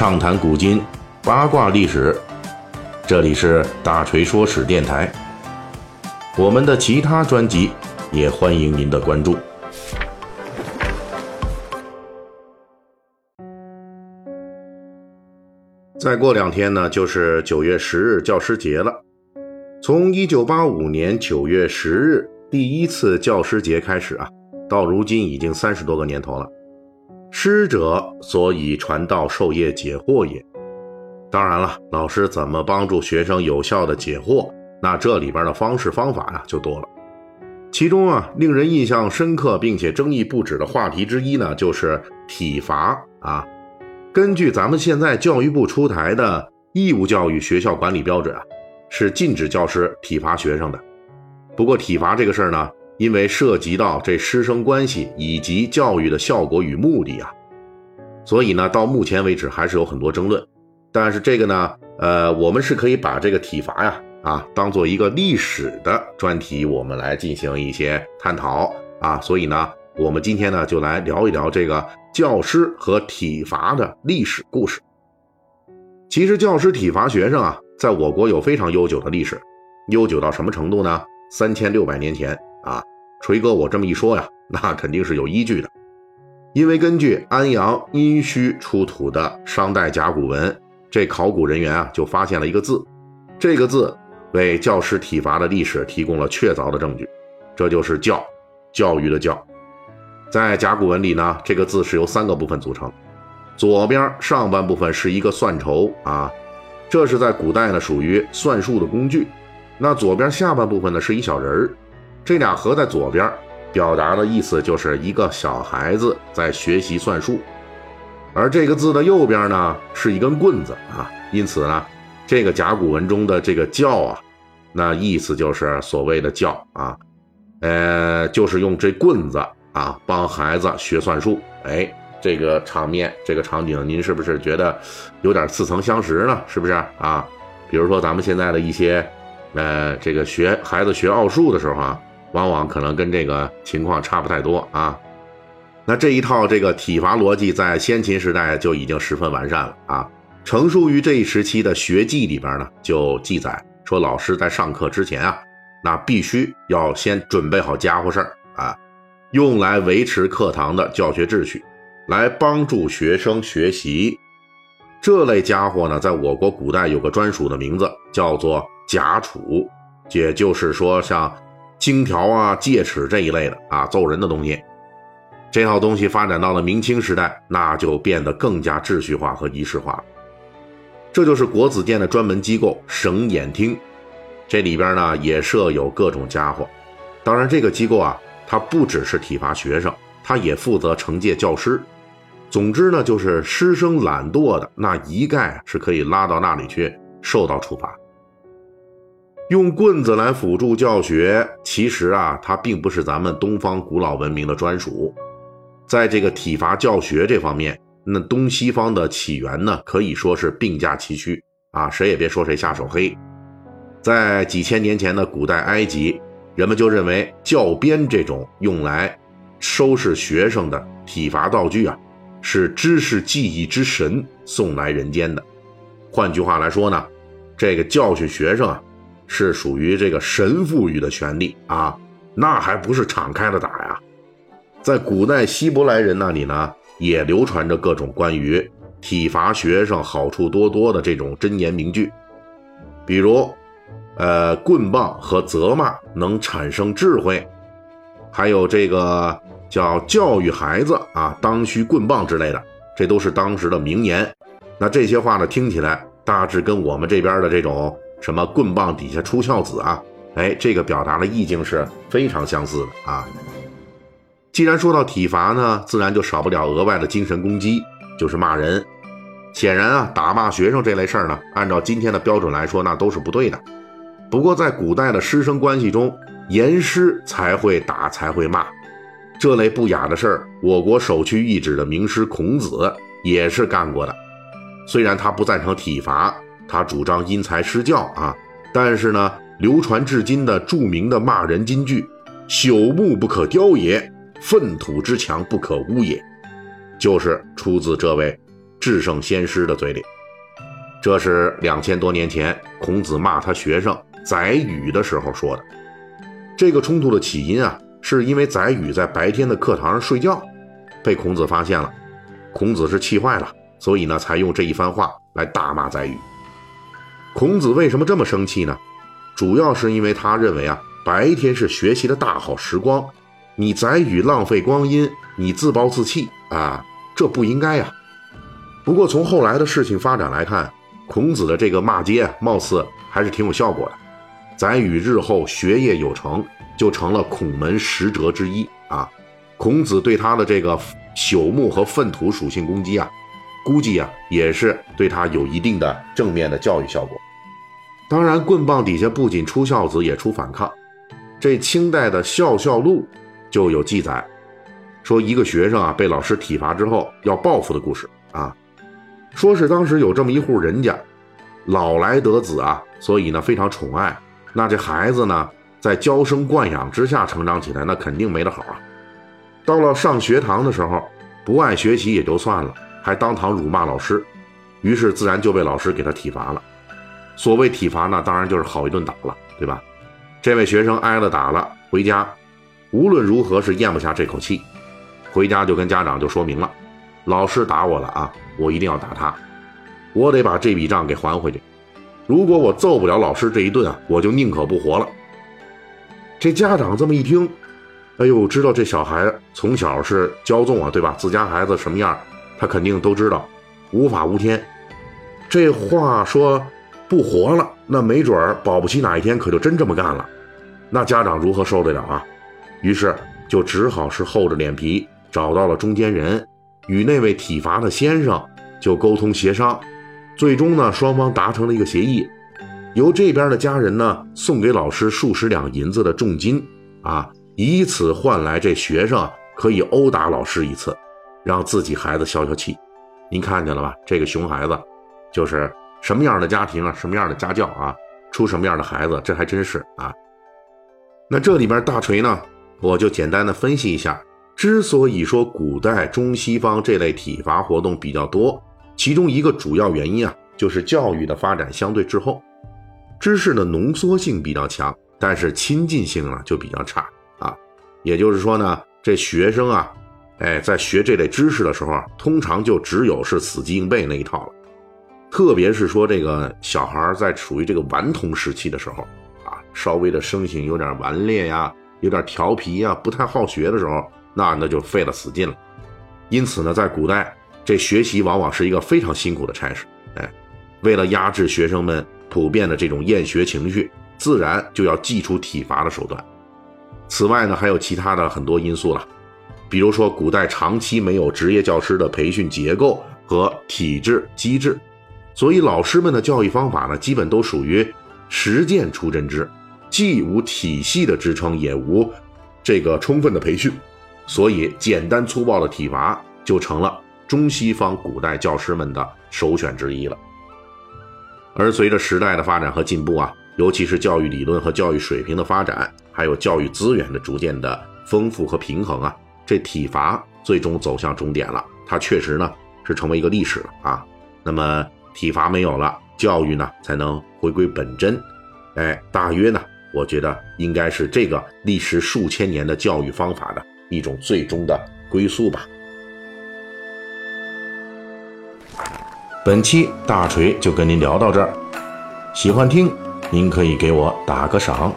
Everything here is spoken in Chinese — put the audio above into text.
畅谈古今，八卦历史。这里是大锤说史电台。我们的其他专辑也欢迎您的关注。再过两天呢，就是九月十日教师节了。从一九八五年九月十日第一次教师节开始啊，到如今已经三十多个年头了。师者，所以传道授业解惑也。当然了，老师怎么帮助学生有效的解惑，那这里边的方式方法呀就多了。其中啊，令人印象深刻并且争议不止的话题之一呢，就是体罚啊。根据咱们现在教育部出台的义务教育学校管理标准啊，是禁止教师体罚学生的。不过体罚这个事儿呢，因为涉及到这师生关系以及教育的效果与目的啊，所以呢，到目前为止还是有很多争论。但是这个呢，呃，我们是可以把这个体罚呀，啊，当做一个历史的专题，我们来进行一些探讨啊。所以呢，我们今天呢，就来聊一聊这个教师和体罚的历史故事。其实教师体罚学生啊，在我国有非常悠久的历史，悠久到什么程度呢？三千六百年前啊。锤哥，我这么一说呀，那肯定是有依据的，因为根据安阳殷墟出土的商代甲骨文，这考古人员啊就发现了一个字，这个字为教师体罚的历史提供了确凿的证据，这就是“教”，教育的“教”。在甲骨文里呢，这个字是由三个部分组成，左边上半部分是一个算筹啊，这是在古代呢属于算术的工具，那左边下半部分呢是一小人儿。这俩合在左边，表达的意思就是一个小孩子在学习算术，而这个字的右边呢是一根棍子啊，因此呢，这个甲骨文中的这个教啊，那意思就是所谓的教啊，呃，就是用这棍子啊帮孩子学算术。哎，这个场面，这个场景，您是不是觉得有点似曾相识呢？是不是啊？比如说咱们现在的一些，呃，这个学孩子学奥数的时候啊。往往可能跟这个情况差不太多啊。那这一套这个体罚逻辑在先秦时代就已经十分完善了啊。成书于这一时期的学记里边呢，就记载说，老师在上课之前啊，那必须要先准备好家伙事儿啊，用来维持课堂的教学秩序，来帮助学生学习。这类家伙呢，在我国古代有个专属的名字，叫做夹杵，也就是说像。金条啊、戒尺这一类的啊，揍人的东西，这套东西发展到了明清时代，那就变得更加秩序化和仪式化了。这就是国子监的专门机构省演厅，这里边呢也设有各种家伙。当然，这个机构啊，它不只是体罚学生，它也负责惩戒教师。总之呢，就是师生懒惰的，那一概是可以拉到那里去受到处罚。用棍子来辅助教学，其实啊，它并不是咱们东方古老文明的专属。在这个体罚教学这方面，那东西方的起源呢，可以说是并驾齐驱啊。谁也别说谁下手黑。在几千年前的古代埃及，人们就认为教鞭这种用来收拾学生的体罚道具啊，是知识记忆之神送来人间的。换句话来说呢，这个教训学生啊。是属于这个神赋予的权利啊，那还不是敞开的打呀？在古代希伯来人那里呢，也流传着各种关于体罚学生好处多多的这种箴言名句，比如，呃，棍棒和责骂能产生智慧，还有这个叫教育孩子啊，当需棍棒之类的，这都是当时的名言。那这些话呢，听起来大致跟我们这边的这种。什么棍棒底下出孝子啊？哎，这个表达的意境是非常相似的啊。既然说到体罚呢，自然就少不了额外的精神攻击，就是骂人。显然啊，打骂学生这类事儿呢，按照今天的标准来说，那都是不对的。不过在古代的师生关系中，严师才会打，才会骂，这类不雅的事儿，我国首屈一指的名师孔子也是干过的。虽然他不赞成体罚。他主张因材施教啊，但是呢，流传至今的著名的骂人金句“朽木不可雕也，粪土之墙不可污也”，就是出自这位至圣先师的嘴里。这是两千多年前孔子骂他学生宰予的时候说的。这个冲突的起因啊，是因为宰予在白天的课堂上睡觉，被孔子发现了。孔子是气坏了，所以呢，才用这一番话来大骂宰予。孔子为什么这么生气呢？主要是因为他认为啊，白天是学习的大好时光，你宰予浪费光阴，你自暴自弃啊，这不应该呀。不过从后来的事情发展来看，孔子的这个骂街貌似还是挺有效果的。宰予日后学业有成，就成了孔门十哲之一啊。孔子对他的这个朽木和粪土属性攻击啊，估计啊也是对他有一定的正面的教育效果。当然，棍棒底下不仅出孝子，也出反抗。这清代的《孝孝录》就有记载，说一个学生啊被老师体罚之后要报复的故事啊。说是当时有这么一户人家，老来得子啊，所以呢非常宠爱。那这孩子呢，在娇生惯养之下成长起来，那肯定没得好啊。到了上学堂的时候，不爱学习也就算了，还当堂辱骂老师，于是自然就被老师给他体罚了。所谓体罚呢，当然就是好一顿打了，对吧？这位学生挨了打了，回家，无论如何是咽不下这口气，回家就跟家长就说明了，老师打我了啊，我一定要打他，我得把这笔账给还回去。如果我揍不了老师这一顿啊，我就宁可不活了。这家长这么一听，哎呦，知道这小孩从小是骄纵啊，对吧？自家孩子什么样，他肯定都知道，无法无天。这话说。不活了，那没准儿保不齐哪一天可就真这么干了，那家长如何受得了啊？于是就只好是厚着脸皮找到了中间人，与那位体罚的先生就沟通协商，最终呢双方达成了一个协议，由这边的家人呢送给老师数十两银子的重金啊，以此换来这学生可以殴打老师一次，让自己孩子消消气。您看见了吧？这个熊孩子就是。什么样的家庭啊，什么样的家教啊，出什么样的孩子，这还真是啊。那这里边大锤呢，我就简单的分析一下，之所以说古代中西方这类体罚活动比较多，其中一个主要原因啊，就是教育的发展相对滞后，知识的浓缩性比较强，但是亲近性呢就比较差啊。也就是说呢，这学生啊，哎，在学这类知识的时候，通常就只有是死记硬背那一套了。特别是说这个小孩在处于这个顽童时期的时候，啊，稍微的生性有点顽劣呀，有点调皮呀，不太好学的时候，那那就费了死劲了。因此呢，在古代，这学习往往是一个非常辛苦的差事。哎，为了压制学生们普遍的这种厌学情绪，自然就要祭出体罚的手段。此外呢，还有其他的很多因素了，比如说古代长期没有职业教师的培训结构和体制机制。所以老师们的教育方法呢，基本都属于实践出真知，既无体系的支撑，也无这个充分的培训，所以简单粗暴的体罚就成了中西方古代教师们的首选之一了。而随着时代的发展和进步啊，尤其是教育理论和教育水平的发展，还有教育资源的逐渐的丰富和平衡啊，这体罚最终走向终点了。它确实呢是成为一个历史了啊。那么。体罚没有了，教育呢才能回归本真。哎，大约呢，我觉得应该是这个历时数千年的教育方法的一种最终的归宿吧。本期大锤就跟您聊到这儿，喜欢听您可以给我打个赏。